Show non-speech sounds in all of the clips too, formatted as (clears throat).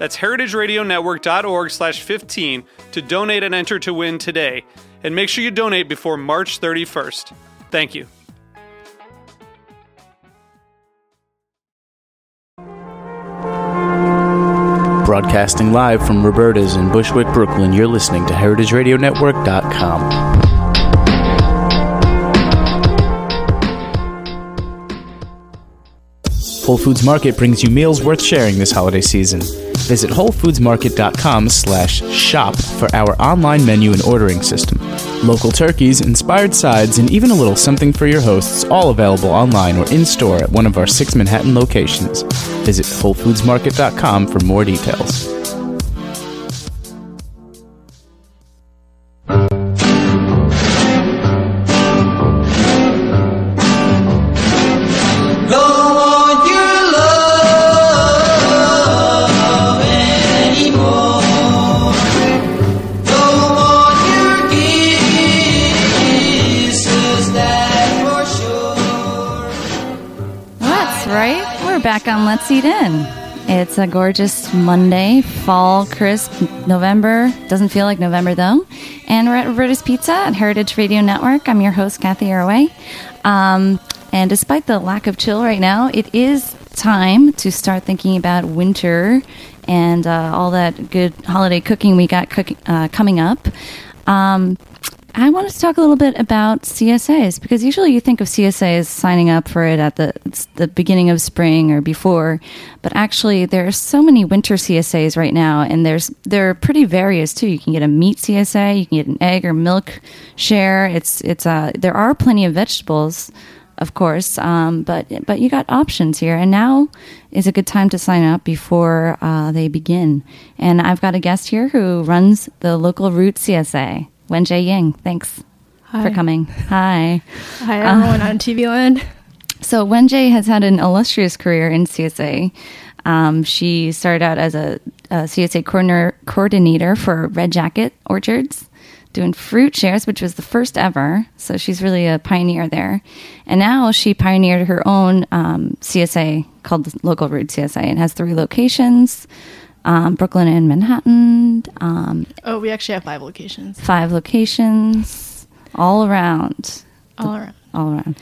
That's heritageradionetwork.org slash 15 to donate and enter to win today. And make sure you donate before March 31st. Thank you. Broadcasting live from Roberta's in Bushwick, Brooklyn, you're listening to HeritageRadioNetwork.com. Whole Foods Market brings you meals worth sharing this holiday season. Visit WholeFoodsMarket.com slash shop for our online menu and ordering system. Local turkeys, inspired sides, and even a little something for your hosts, all available online or in store at one of our six Manhattan locations. Visit WholeFoodsMarket.com for more details. Right. We're back on Let's Eat In. It's a gorgeous Monday, fall, crisp November. Doesn't feel like November though. And we're at Roberta's Pizza at Heritage Radio Network. I'm your host, Cathy Erway. Um, and despite the lack of chill right now, it is time to start thinking about winter and uh, all that good holiday cooking we got cooking, uh, coming up. Um, I wanted to talk a little bit about CSAs because usually you think of CSAs signing up for it at the the beginning of spring or before, but actually there are so many winter CSAs right now, and there's they're pretty various too. You can get a meat CSA, you can get an egg or milk share. It's it's uh there are plenty of vegetables, of course, um, but but you got options here, and now is a good time to sign up before uh, they begin. And I've got a guest here who runs the local root CSA. Wenjay Ying, thanks Hi. for coming. Hi. Hi, everyone on TV Land. So Wenjay has had an illustrious career in CSA. Um, she started out as a, a CSA coordinator, coordinator for Red Jacket Orchards, doing fruit shares, which was the first ever. So she's really a pioneer there. And now she pioneered her own um, CSA called Local Root CSA and has three locations. Um, Brooklyn and Manhattan, um, Oh, we actually have five locations. five locations all around. All around. all around.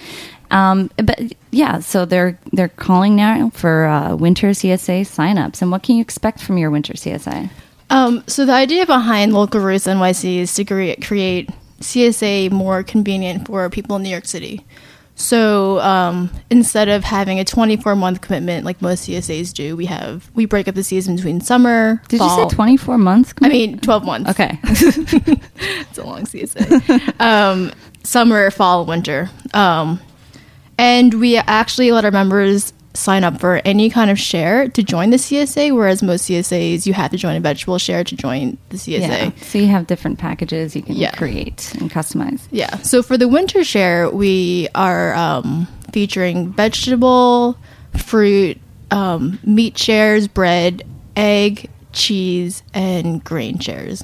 Um, but yeah so they're they're calling now for uh, winter csa signups. And what can you expect from your winter csa Um, so the idea behind Local Roots NYC is to create CSA more convenient for people in New York City. So um, instead of having a 24 month commitment like most CSAs do, we have we break up the season between summer. did fall. you say 24 months I mean, 12 months. okay (laughs) it's a long CSA. um, summer, fall, winter. Um, and we actually let our members sign up for any kind of share to join the CSA, whereas most CSAs you have to join a vegetable share to join the CSA. yeah so you have different packages you can Yeah. create and customize Yeah. So for the winter share, we are um, featuring vegetable, fruit, um, meat shares, bread, egg, cheese, and grain shares.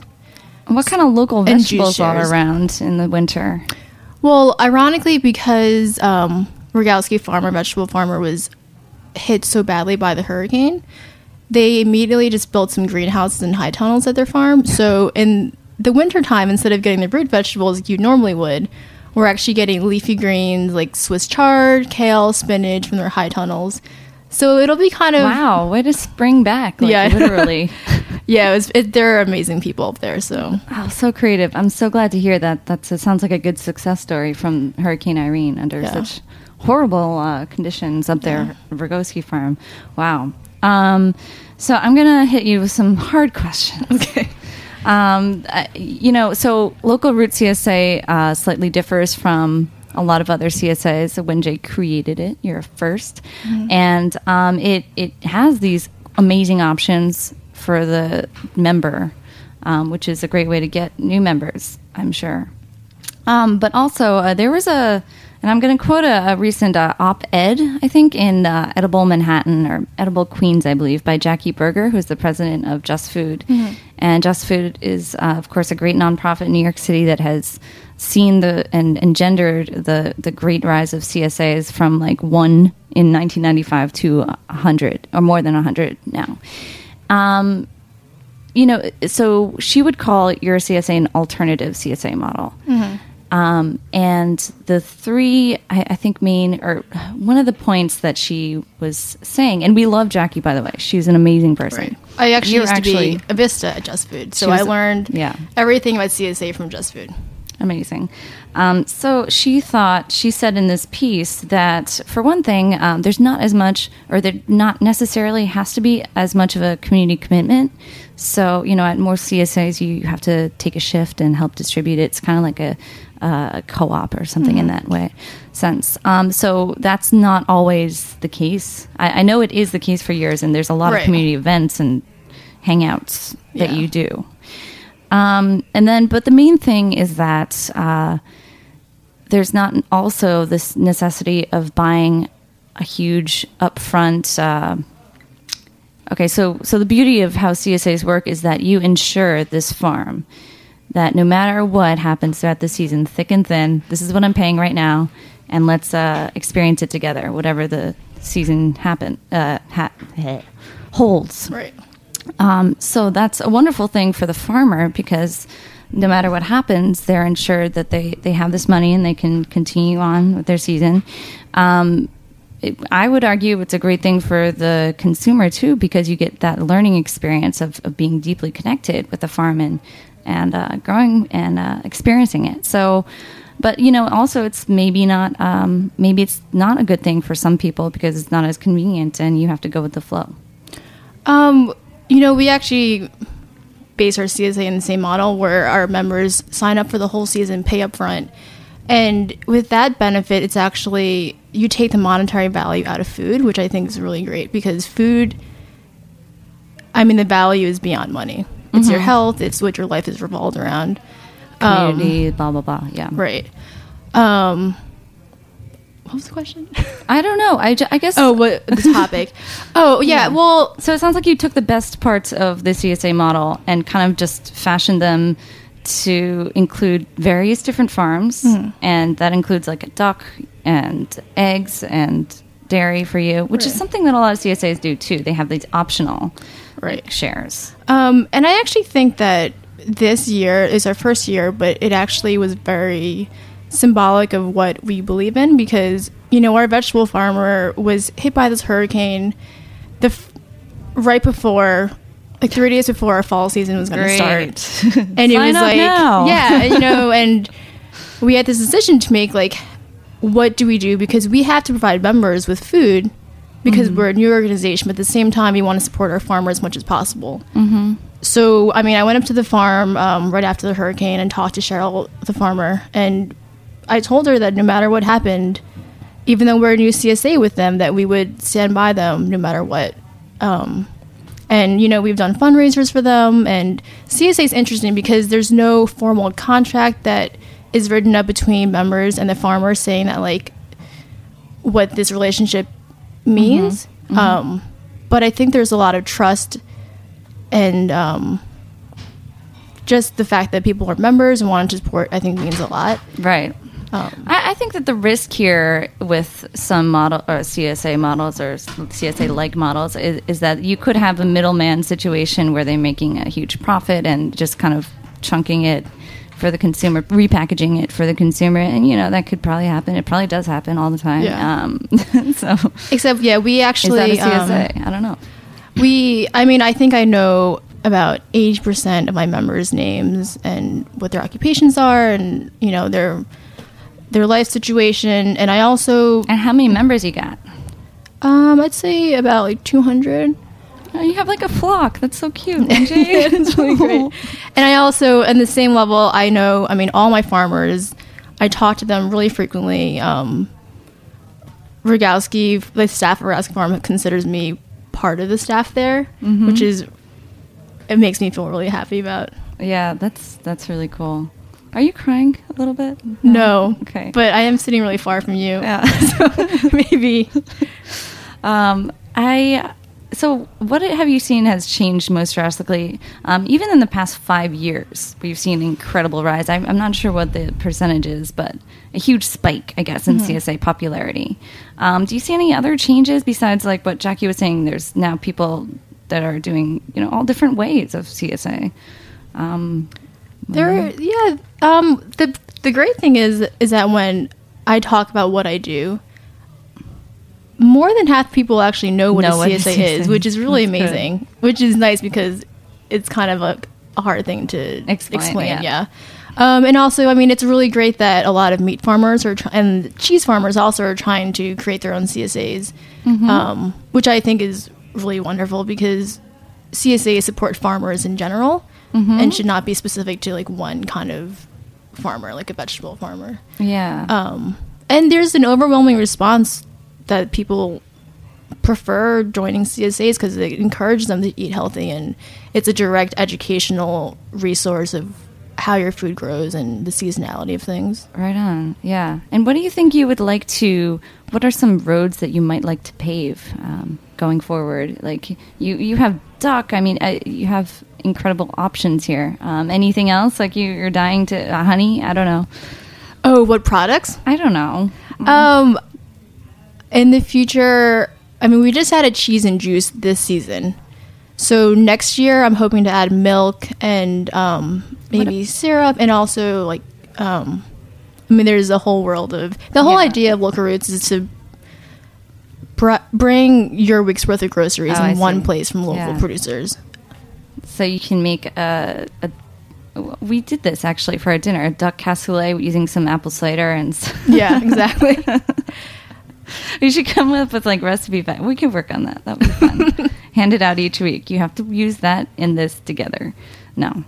what kind of local vegetables are around in the winter Well, ironically, because um, Rogowski Farmer, vegetable farmer, was hit so badly by the hurricane, they immediately just built some greenhouses and high tunnels at their farm. So in the wintertime, instead of getting the root vegetables you normally would, we're actually getting leafy greens like Swiss chard, kale, spinach from their high tunnels. So it'll be kind of Wow, way to spring back. Like, Yeah. (laughs) literally. yeah. It was, it, they're amazing people up there. So Oh, so creative. I'm so glad to hear that. That's it sounds like a good success story from Hurricane Irene under Yeah. such horrible uh, conditions up there, Rogowski Farm. Wow. Um, so I'm gonna hit you with some hard questions. Okay. Um, I- you know, so local root CSA uh, slightly differs from a lot of other CSAs. Wenjay created it, you're a 1st and um, it it has these amazing options for the member, um, which is a great way to get new members. I'm sure. Um, but also, uh, there was a, and I'm going to quote a, a recent uh, op-ed, I think, in uh, Edible Manhattan or Edible Queens, I believe, by Jackie Berger, who's the president of Just Food. And Just Food is, uh, of course, a great nonprofit in New York City that has seen the and engendered the the great rise of CSAs from like one in 1995 to hundred or more than hundred now. Um, you know, so she would call your CSA an alternative CSA model. Um, and the three, I, I think, main or one of the points that she was saying, and we love Jackie, by the way. She's an amazing person. I actually You're used actually- to be a Vista at Just Food, so was- I learned yeah. everything about CSA from Just Food. Amazing. Um, so she thought, she said in this piece that, for one thing, um, there's not as much, or there not necessarily has to be as much of a community commitment. So, you know, at more CSAs, you have to take a shift and help distribute it. It's kind of like a, uh, co op or something in that way sense. Um, so that's not always the case. I, I know it is the case for years, and there's a lot of community events and hangouts that Yeah. you do. Um, and then, but the main thing is that uh, there's not also this necessity of buying a huge upfront. Uh, okay, so so the beauty of how CSAs work is that you insure this farm that no matter what happens throughout the season, thick and thin, this is what I'm paying right now, and let's uh, experience it together, whatever the season happen uh, ha- holds. Right. Um, so that's a wonderful thing for the farmer because no matter what happens, they're ensured that they, they have this money and they can continue on with their season. Um, it, I would argue it's a great thing for the consumer too because you get that learning experience of, of being deeply connected with the farm and, and uh, growing and uh, experiencing it. So, but you know, also it's maybe not um, maybe it's not a good thing for some people because it's not as convenient and you have to go with the flow. Um, you know, we actually base our CSA in the same model where our members sign up for the whole season, pay up front. And with that benefit, it's actually you take the monetary value out of food, which I think is really great because food, I mean, the value is beyond money. It's your health, it's what your life is revolved around. Um, Community, blah blah blah. Yeah. Right. Um, what was the question? (laughs) I don't know. I, ju- I guess. oh, what the (laughs) topic? oh, yeah. Well, So it sounds like you took the best parts of the CSA model and kind of just fashioned them to include various different farms, Hmm. and that includes like a duck and eggs and dairy for you, which is something that a lot of CSAs do too. They have these optional Right. shares. Um, and I actually think that this year is our first year, but it actually was very symbolic of what we believe in because you know our vegetable farmer was hit by this hurricane the f- right before like three days before our fall season was going to start and it was like now. yeah you (laughs) know and we had this decision to make like what do we do? Because we have to provide members with food because we're a new organization but at the same time we want to support our farmers as much as possible. So I mean, I went up to the farm um, right after the hurricane and talked to Cheryl, the farmer, and I told her that no matter what happened, even though we're a new CSA with them, that we would stand by them no matter what. Um, and you know, we've done fundraisers for them, and CSA is interesting because there's no formal contract that is written up between members and the farmer saying that like what this relationship means. Um, but I think there's a lot of trust and um, just the fact that people are members and want to support, I think means a lot. Right. Um, I, I think that the risk here with some model or CSA models or CSA like models is, is that you could have a middleman situation where they're making a huge profit and just kind of chunking it for the consumer, repackaging it for the consumer, and you know that could probably happen. It probably does happen all the time. Yeah. Um, (laughs) so Except, yeah, we actually is that a um, I don't know. we. I mean, I think I know about eighty percent of my members' names and what their occupations are, and you know their their life situation. And I also, And how many members you got? um, I'd say about like two hundred. Oh, you have like a flock. That's so cute. (laughs) It's really great. (laughs) And I also, on the same level, I know, I mean, all my farmers, I talk to them really frequently. Um, Rogowski, the staff at Rogowski Farm considers me part of the staff there, which is, it makes me feel really happy about. Yeah, that's that's really cool. Are you crying a little bit? No. Okay. But I am sitting really far from you. Yeah. (laughs) So maybe. Um, I so what have you seen has changed most drastically? Um, even in the past five years, we've seen an incredible rise. I'm, I'm not sure what the percentage is, but a huge spike, I guess, in CSA popularity. Um, do you see any other changes besides like what Jackie was saying? There's now people that are doing you know all different ways of CSA. Um, There, yeah. Um, the the great thing is is that when I talk about what I do, more than half people actually know what Know a CSA CSA is, which is really That's good. amazing. Which is nice because it's kind of a, a hard thing to Explain, explain. yeah. yeah. Um, and also, I mean, it's really great that a lot of meat farmers are try- and cheese farmers also are trying to create their own CSAs, Mm-hmm. um, which I think is really wonderful because CSAs support farmers in general Mm-hmm. and should not be specific to like one kind of farmer, like a vegetable farmer. yeah. Um, and there's an overwhelming response that people prefer joining CSAs because it encourages them to eat healthy and it's a direct educational resource of how your food grows and the seasonality of things. Right on. Yeah. And what do you think you would like to? What are some roads that you might like to pave um, going forward? Like you, you have duck. I mean, uh, you have incredible options here. Um, anything else? Like you, you're dying to uh, honey? I don't know. Oh, what products? I don't know. Um, in the future, I mean, we just had a cheese and juice this season. So next year, I'm hoping to add milk and um, maybe syrup, and also like, um, I mean, there's a whole world of the whole Yeah. idea of local roots is to br- bring your week's worth of groceries Oh, I in one see. place from local Yeah. producers. So you can make a. a we did this actually for our dinner, a duck cassoulet using some apple cider and. Yeah, (laughs) exactly. (laughs) (laughs) We should come up with like recipe. But we can work on that. That would be fun. (laughs) Hand it out each week. You have to use that in this together. No.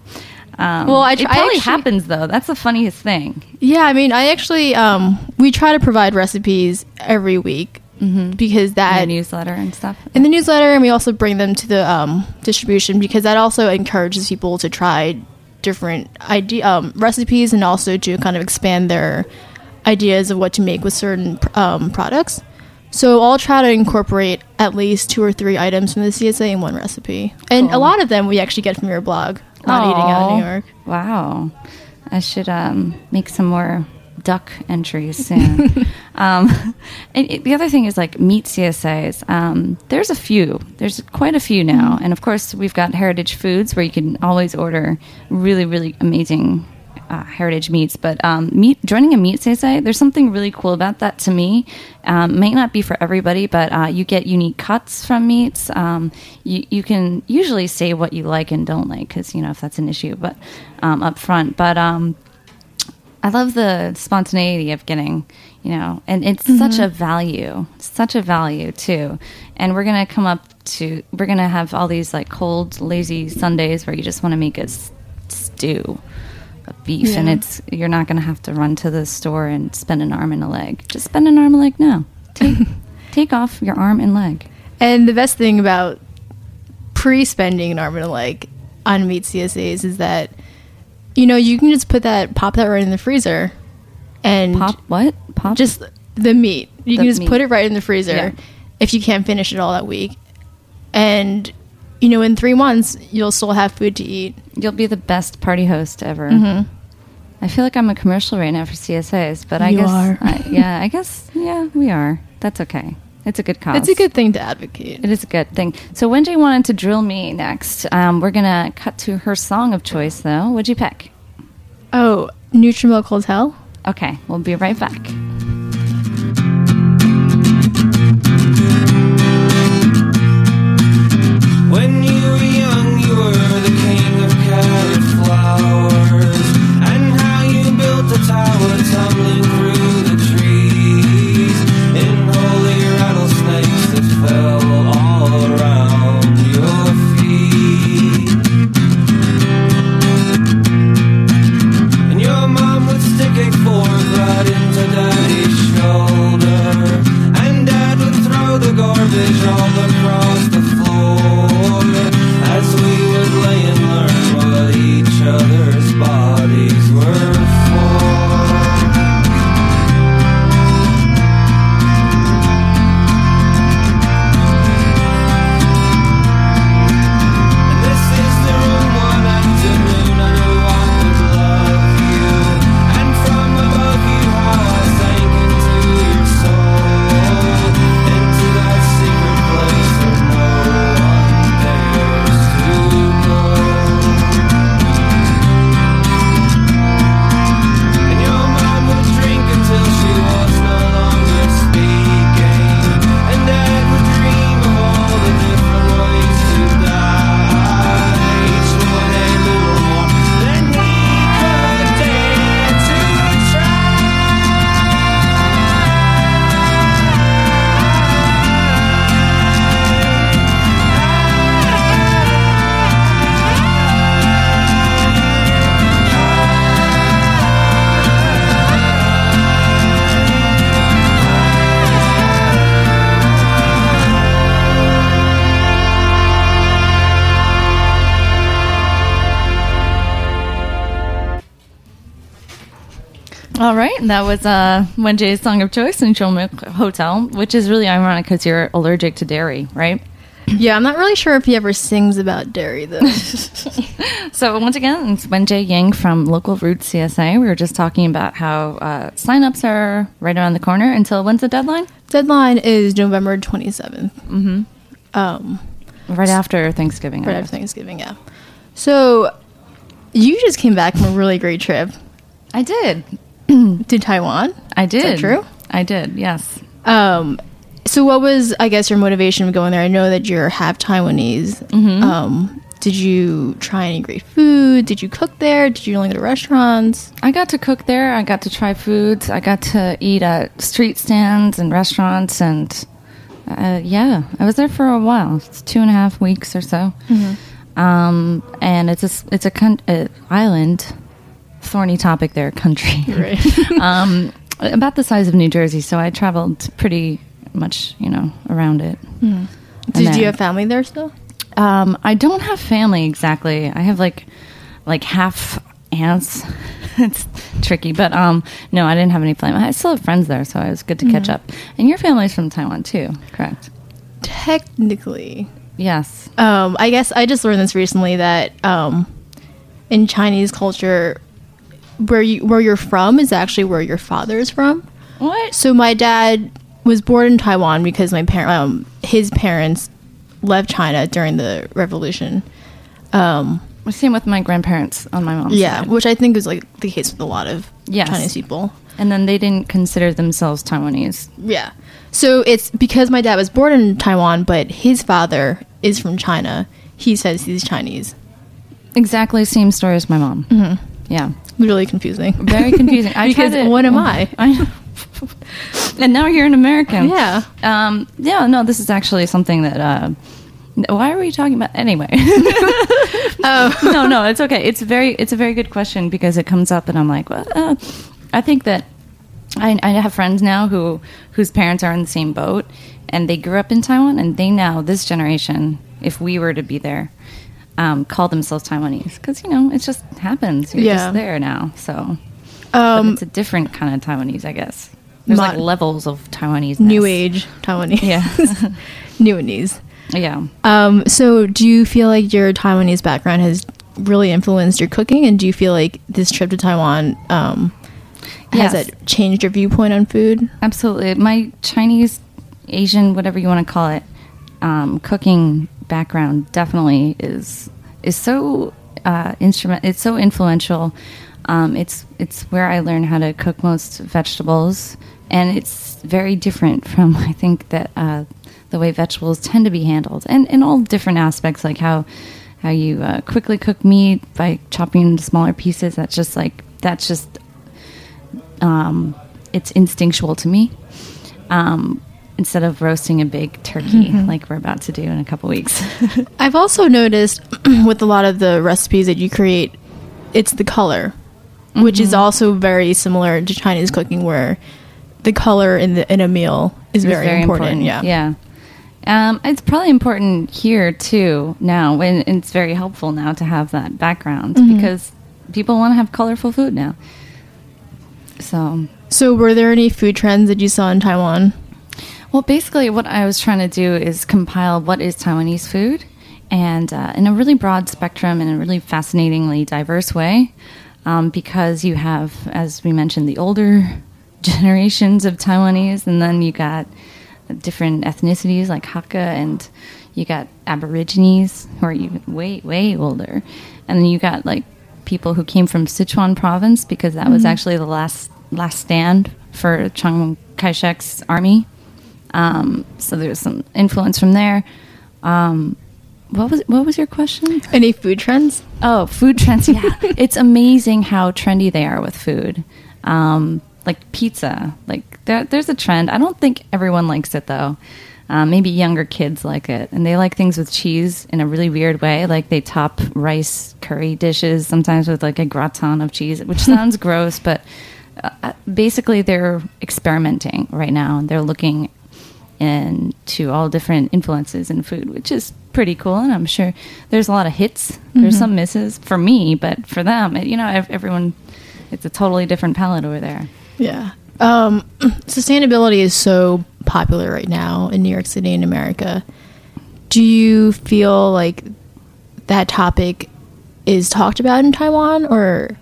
Um, Well, I it tr- I probably actually- happens though. That's the funniest thing. Yeah, I mean, I actually um, we try to provide recipes every week because that the newsletter and stuff. in the newsletter, and we also bring them to the um, distribution because that also encourages people to try different idea um, recipes and also to kind of expand their ideas of what to make with certain um, products. So I'll try to incorporate at least two or three items from the CSA in one recipe, and a lot of them we actually get from your blog. Not eating out in New York. Wow. I should um, make some more duck entries soon. (laughs) um, and it- the other thing is like meat CSAs. Um, there's a few. There's quite a few now. And of course, we've got Heritage Foods where you can always order really, really amazing uh, heritage meats. But um, meat joining a meat CSA, there's something really cool about that to me. Um, may not be for everybody, but uh, you get unique cuts from meats. Um, you, you can usually say what you like and don't like because you know if that's an issue, but um, up front. But um, I love the spontaneity of getting, you know, and it's such a value, such a value too. And we're gonna come up to, we're gonna have all these like cold, lazy Sundays where you just want to make a s- stew beef, and it's you're not gonna have to run to the store and spend an arm and a leg. Just spend an arm and a leg now. Take (laughs) take off your arm and leg. And the best thing about pre-spending an arm and a leg on meat CSAs is that you know you can just put that pop that right in the freezer and Pop what? Pop just the meat. You The can just meat. put it right in the freezer Yeah. if you can't finish it all that week. And you know, in three months, you'll still have food to eat. You'll be the best party host ever. Mm-hmm. I feel like I'm a commercial right now for CSAs, but I You guess, are. I, (laughs) yeah, I guess, yeah, we are. That's okay. It's a good cause. It's a good thing to advocate. It is a good thing. So Wendy wanted to drill me next. Um, we're gonna cut to her song of choice, though. What'd you pick? Oh, Neutral Milk Hotel. Okay, we'll be right back. That was uh, Wenjay's song of choice in Milk Hotel, which is really ironic because you're allergic to dairy, right? (clears throat) Yeah, I'm not really sure if he ever sings about dairy though. (laughs) (laughs) So once again, it's Wenjay Ying from Local Roots CSA. We were just talking about how uh, signups are right around the corner. Until when's the deadline? Deadline is November 27th. Mm-hmm. Um, Right after Thanksgiving. Right after Thanksgiving, yeah. So you just came back from a really great trip I did. (clears throat) to Taiwan. I did. true? I did. Yes. Um, so what was, I guess, your motivation of going there? I know that you're half Taiwanese. Mm-hmm. Um, did you try any great food? Did you cook there? Did you only go to restaurants? I got to cook there. I got to try foods. I got to eat at street stands and restaurants, and uh, yeah, I was there for a while. It's two and a half weeks or so. Um, and it's a it's a con- uh, island, thorny topic there, country, (laughs) Right. (laughs) um, about the size of New Jersey. So I traveled pretty much, you know, around it. And Did then- you have family there still? um, I don't have family exactly. I have like like half aunts. (laughs) it's tricky, but um, no, I didn't have any family. I still have friends there, so it was good to catch up. And your family's from Taiwan too, correct? Technically. Yes. Um, I guess I just learned this recently that um, in Chinese culture, where you where you're from is actually where your father is from. What? So my dad was born in Taiwan because my parent, um, his parents left China during the revolution. Um, Same with my grandparents on my mom's yeah, side. which I think is like the case with a lot of Yes. Chinese people. And then they didn't consider themselves Taiwanese. Yeah. So it's because my dad was born in Taiwan, but his father is from China. He says he's Chinese. Exactly same story as my mom. Mm-hmm. Yeah. Really confusing. Very confusing. (laughs) I because to- what am I? I (laughs) and now you're an American. Yeah. Um, yeah, no, this is actually something that. Uh, why are we talking about anyway? (laughs) Oh. no, no, it's okay. It's very, it's a very good question because it comes up, and I'm like, well, uh, I think that I, I have friends now who whose parents are in the same boat, and they grew up in Taiwan, and they now this generation, if we were to be there, um, call themselves Taiwanese because you know it just happens. You're Yeah. just there now, so. Um, it's a different kind of Taiwanese, I guess. There's like levels of Taiwanese. new age Taiwanese. Yeah. (laughs) Newanese. yeah. Um, so do you feel like your Taiwanese background has really influenced your cooking? And do you feel like this trip to Taiwan um, has Yes. it changed your viewpoint on food? Absolutely. My Chinese, Asian, whatever you want to call it, um, cooking background definitely is is so uh, instrument. It's so influential Um, it's it's where I learned how to cook most vegetables, and it's very different from (laughs) I think that uh, the way vegetables tend to be handled, and in all different aspects, like how how you uh, quickly cook meat by chopping into smaller pieces. That's just like that's just um, it's instinctual to me. Um, instead of roasting a big turkey like we're about to do in a couple weeks. (laughs) I've also noticed (clears throat) with a lot of the recipes that you create, it's the color, which is also very similar to Chinese cooking, where the color in the in a meal is It's very, important. Yeah. yeah. Um, it's probably important here too now, and it's very helpful now to have that background Mm-hmm. because people want to have colorful food now. So, So, were there any food trends that you saw in Taiwan? Well, basically, what I was trying to do is compile what is Taiwanese food, and uh, in a really broad spectrum and a really fascinatingly diverse way, um, because you have, as we mentioned, the older (laughs) generations of Taiwanese, and then you got different ethnicities like Hakka, and you got Aborigines who are even way, way older, and then you got like people who came from Sichuan province because that was actually the last last stand for Chiang Kai-shek's army. Um, so there's some influence from there. Um, what was what was your question? Any food trends? Oh, food trends. Yeah, (laughs) it's amazing how trendy they are with food. Um, like pizza, like there, there's a trend. I don't think everyone likes it though. Um, maybe younger kids like it, and they like things with cheese in a really weird way. Like they top rice curry dishes sometimes with like a gratin of cheese, which (laughs) sounds gross, but uh, basically they're experimenting right now. and They're looking into all different influences in food, which is pretty cool. And I'm sure there's a lot of hits. There's some misses for me, but for them, it, you know, everyone, it's a totally different palette over there. Yeah. Um, (clears throat) sustainability is so popular right now in New York City and America. Do you feel like that topic is talked about in Taiwan or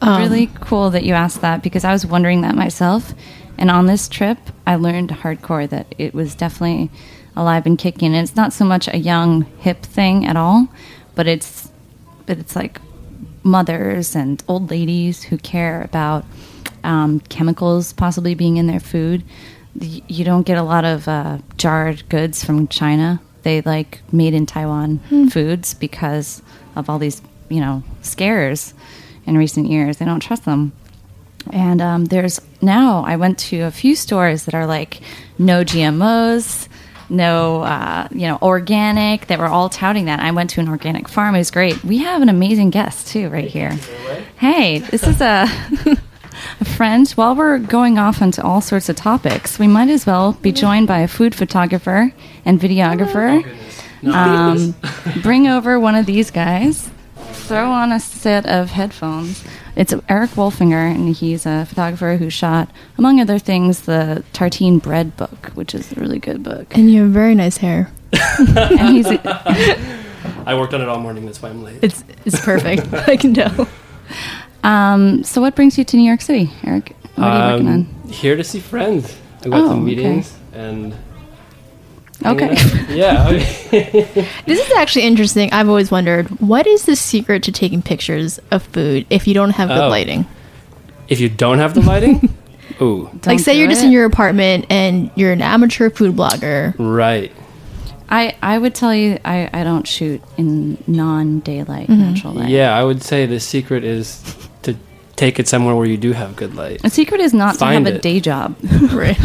um, really cool that you asked that because I was wondering that myself. And on this trip, I learned hardcore that it was definitely alive and kicking. And it's not so much a young hip thing at all, but it's but it's like mothers and old ladies who care about um, chemicals possibly being in their food. You don't get a lot of uh, jarred goods from China. They like made in Taiwan foods because of all these, you know, scares in recent years. They don't trust them. And um, there's now I went to a few stores that are like no GMOs, no uh, you know organic. They were all touting that. I went to an organic farm. It was great. We have an amazing guest too right here. Hey, this is a. (laughs) a friend. While we're going off into all sorts of topics, we might as well be joined by a food photographer and videographer. Um, (laughs) (laughs) bring over one of these guys. Throw on a set of headphones. It's Eric Wolfinger, and he's a photographer who shot, among other things, the Tartine Bread book, which is a really good book. and you have very nice hair. (laughs) And he's (laughs) I worked on it all morning. That's why I'm late. It's it's perfect. (laughs) I can tell. um, so, what brings you to New York City, Eric? What are you working on? Um, Here to see friends. I got Oh, some okay. meetings and. Hanging Okay. out. Yeah. (laughs) (laughs) This is actually interesting. I've always wondered what is the secret to taking pictures of food if you don't have good Oh. lighting. if you don't have the lighting, (laughs) ooh, like, Don't say you're just in your apartment and you're an amateur food blogger. right. I, I would tell you I, I don't shoot in non daylight mm-hmm. natural light. Yeah, I would say the secret is to take it somewhere where you do have good light. The secret is not Find to have a it. day job. Right.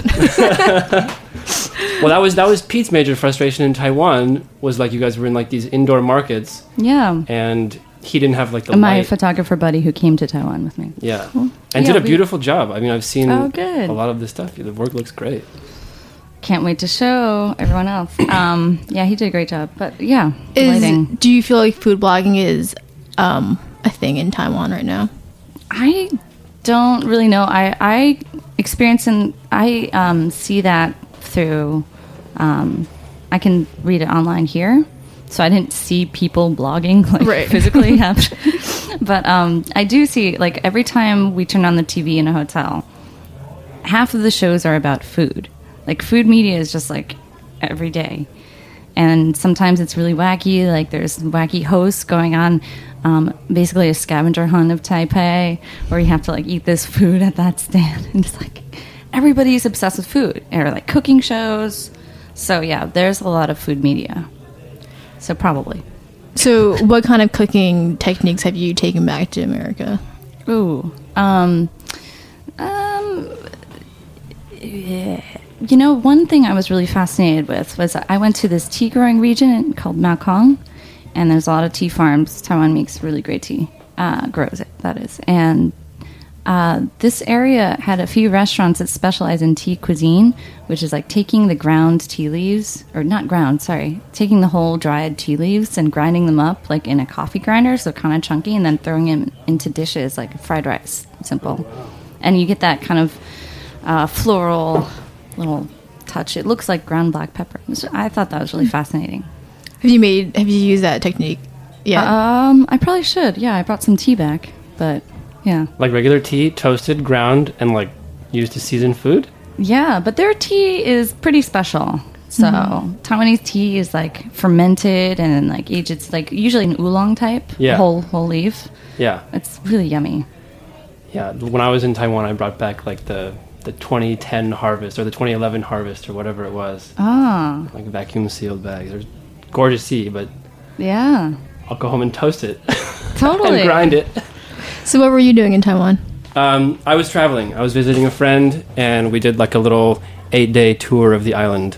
(laughs) Well, that was that was Pete's major frustration in Taiwan was like you guys were in like these indoor markets yeah. and he didn't have like the My light. photographer buddy who came to Taiwan with me. yeah, and Yeah, did a we- beautiful job. I mean, I've seen Oh, good. a lot of this stuff. The work looks great. Can't wait to show everyone else. (coughs) Um, yeah, he did a great job. But yeah, Is, lighting. do you feel like food blogging is um, a thing in Taiwan right now? I don't really know. I I experience and I um, see that through. Um, I can read it online here, so I didn't see people blogging (laughs) like Right. physically happen. (laughs) (laughs) but um, I do see like every time we turn on the TV in a hotel, half of the shows are about food. Like food media is just like every day. And sometimes it's really wacky, like there's wacky hosts going on. um, basically a scavenger hunt of Taipei, where you have to like eat this food at that stand, and it's like everybody's obsessed with food or like cooking shows. So yeah, there's a lot of food media. So probably. So, what kind of cooking techniques have you taken back to America? Ooh. Um, um, yeah. You know, one thing I was really fascinated with was I went to this tea growing region called Maokong, and there's a lot of tea farms. Taiwan makes really great tea, uh, grows it, that is. And uh, this area had a few restaurants that specialize in tea cuisine, which is like taking the ground tea leaves, or not ground, sorry, taking the whole dried tea leaves and grinding them up like in a coffee grinder, so kind of chunky, and then throwing them into dishes like fried rice, simple. And you get that kind of uh, floral little touch. It looks like ground black pepper. I thought that was really fascinating. Have you made? Have you used that technique? Yeah. Um, I probably should. Yeah, I brought some tea back, but yeah. Like regular tea, toasted, ground, and like used to season food. Yeah, but their tea is pretty special. So Taiwanese tea is like fermented and like aged. It's like usually an oolong type, Yeah. whole whole leaf. Yeah, It's really yummy. yeah. When I was in Taiwan, I brought back like the the 2010 harvest or the 2011 harvest or whatever it was, Ah, like vacuum sealed bags. They're gorgeous tea, but yeah, I'll go home and toast it (laughs) totally. and grind it. So, what were you doing in Taiwan? Um, I was traveling. I was visiting a friend, and we did like a little eight-day tour of the island,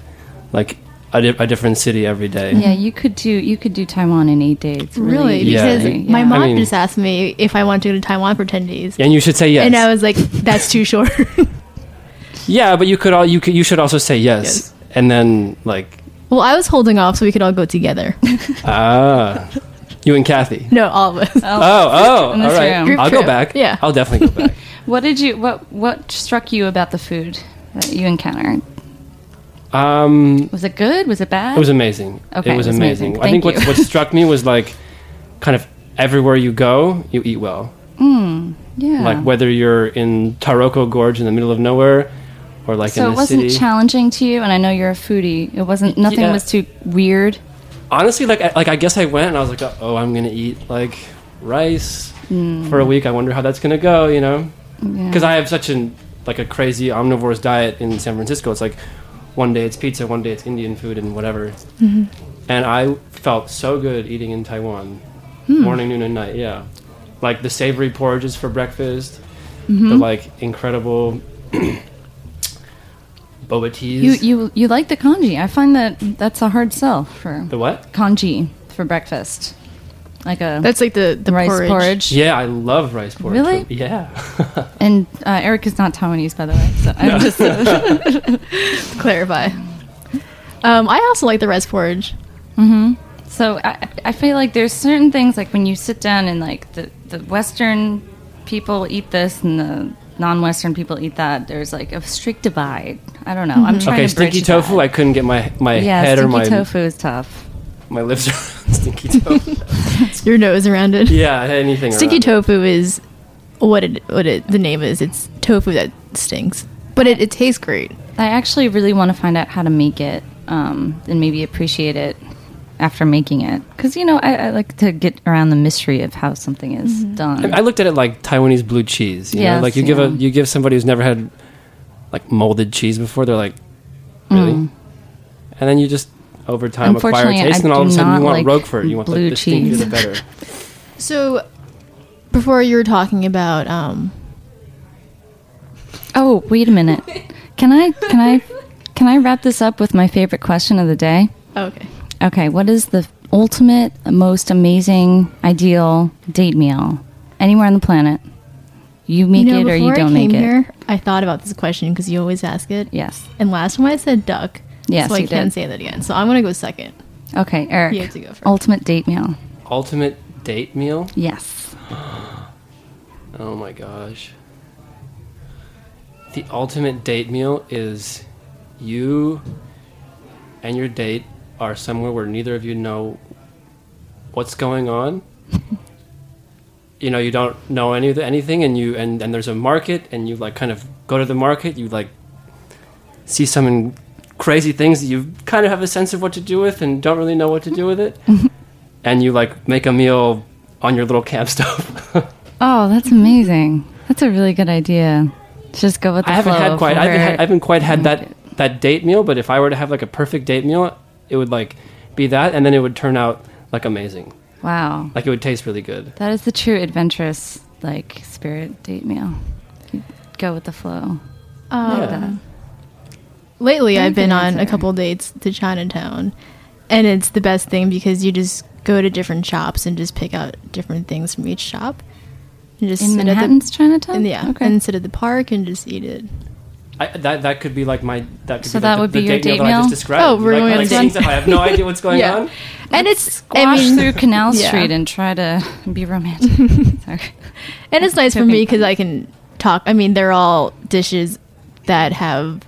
like a, di- a different city every day. Yeah, you could do you could do Taiwan in eight days. Really? Yeah. Because easily, my yeah. mom I mean- just asked me if I wanted to go to Taiwan for ten days, And you should say yes. and I was like, "That's too short." (laughs) yeah, but you could all you could you should also say yes, Yes. and then like well, I was holding off so we could all go together. ah, you and Cathy. no, all of us. Oh, oh, In all this right. room. Group I'll go trip. back. Yeah. I'll definitely go back. (laughs) What did you what what struck you about the food that you encountered? Um, Was it good? Was it bad? it was amazing. Okay, it was it was amazing. amazing. I think Thank what you. what (laughs) struck me was like, kind of everywhere you go, you eat well. yeah. Like whether you're in Taroko Gorge in the middle of nowhere, or like so in it the wasn't city. challenging to you, and I know you're a foodie. It wasn't. Nothing Yeah. was too weird. Honestly, like I, like I guess I went and I was like, oh, I'm gonna eat like rice for a mm. week. I wonder how that's gonna go, you know? Yeah. Because I have such an like a crazy omnivorous diet in San Francisco. It's like one day it's pizza, one day it's Indian food, and whatever. Mm-hmm. And I felt so good eating in Taiwan, hmm. morning, noon, and night. Yeah, like the savory porridges for breakfast, the mm-hmm. like incredible (clears throat) boba teas. You you you like the congee? I find that that's a hard sell for the what? congee for breakfast, like a That's like the the rice porridge. porridge. Yeah, I love rice porridge. Really? Yeah. (laughs) And uh, Eric is not Taiwanese, by the way. So I'm just To (laughs) clarify. Um, I also like the rice porridge. so I, I feel like there's certain things like when you sit down and like the the Western people eat this and the non-Western people eat that. There's like a strict divide. I don't know. I'm trying okay, to bridge stinky tofu. I couldn't get my my yeah, head or my stinky tofu is tough. my lips around (laughs) stinky tofu. (laughs) Your nose around it. yeah, anything. Sticky around tofu is what it what it the name is. It's tofu that stinks, but it, it tastes great. I actually really want to find out how to make it um, and maybe appreciate it after making it. Because, you know, I, I like to get around the mystery of how something is done. I I looked at it like Taiwanese blue cheese. You know, like you give a you give somebody who's never had like molded cheese before, they're like, really? And then you just over time acquire a Mm. Taste, I and all of a sudden you not want like Roquefort. You want the, blue the stinkier cheese. the better. (laughs) So, before you were talking about um, oh, wait a minute. Can I, can I, can I wrap this up with my favorite question of the day? okay, Okay, what is the ultimate, most amazing, ideal date meal anywhere on the planet? You make you know, it or you before don't I came make it. here, I thought about this question because you always ask it. Yes. And last time I said duck. Yes, so I you can't did. say that again. So I'm gonna go second. Okay, Eric. You have to go first. Ultimate date meal. Ultimate date meal. Yes. Oh my gosh. The ultimate date meal is you and your date are somewhere where neither of you know what's going on. (laughs) you know, you don't know any of the, anything and you and, and there's a market and you like kind of go to the market, you like see some crazy things that you kind of have a sense of what to do with and don't really know what to do with it. (laughs) and you like make a meal on your little camp (laughs) stove. Oh, that's amazing. That's a really good idea. Just go with the I haven't had quite. I haven't, had, I haven't quite had that that date meal. But if I were to have like a perfect date meal, it would like be that, and then it would turn out like amazing. Wow. Like it would taste really good. That is the true adventurous like spirit date meal. You go with the flow. Um, Lately, Very I've been good on a couple dates to Chinatown, and it's the best thing because you just go to different shops and just pick out different things from each shop. And just In sit Manhattan's at Chinatown? and yeah, Okay. and sit at the park and just eat it. I, that that could be like my that could So be that like would the, be the your date meal date that I just described. Oh, we're like, going like a date. I have no (laughs) idea what's going Yeah. on. And it's Squash I mean, through Canal yeah. Street and try to (laughs) be romantic. (laughs) Sorry. and it's nice for me because I can talk. I mean, they're all dishes that have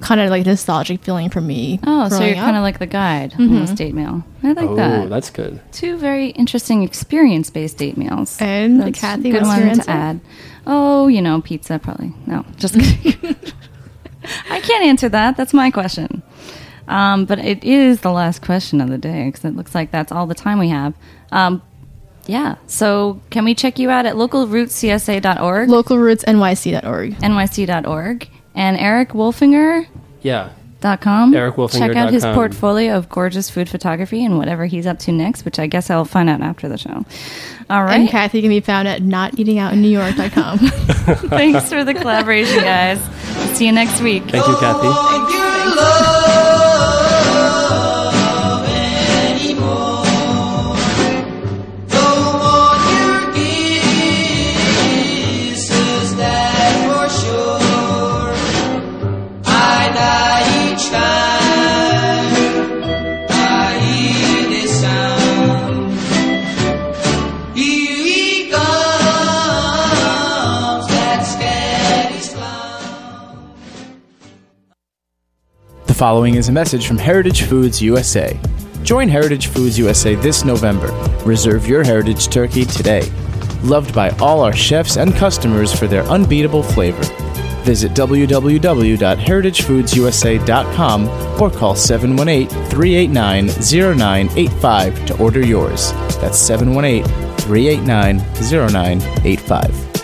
kind of like nostalgic feeling for me. Oh, so you're kind of like the guide on mm-hmm. this date meal. I like Oh, that. that's good. Two very interesting experience-based date meals. And That's Cathy, good what's one your to answer? add. Oh, you know, pizza probably. No, just kidding. (laughs) I can't answer that. That's my question. Um, but it is the last question of the day because it looks like that's all the time we have. Um, yeah. So can we check you out at localrootscsa.org, localrootsnyc.org. nyc.org, and Eric Wolfinger. Yeah. Dot com. EricWolfinger Check out his com. portfolio of gorgeous food photography and whatever he's up to next, which I guess I'll find out after the show. All right. And Cathy can be found at noteatingoutinNewYork.com. (laughs) (laughs) Thanks for the collaboration, guys. See you next week. Thank you, Cathy. Oh, want following is a message from Heritage Foods USA. Join Heritage Foods USA this November. Reserve your heritage turkey today. Loved by all our chefs and customers for their unbeatable flavor. Visit www.heritagefoodsusa.com or call 718 389 0985 to order yours. That's 718 389 0985.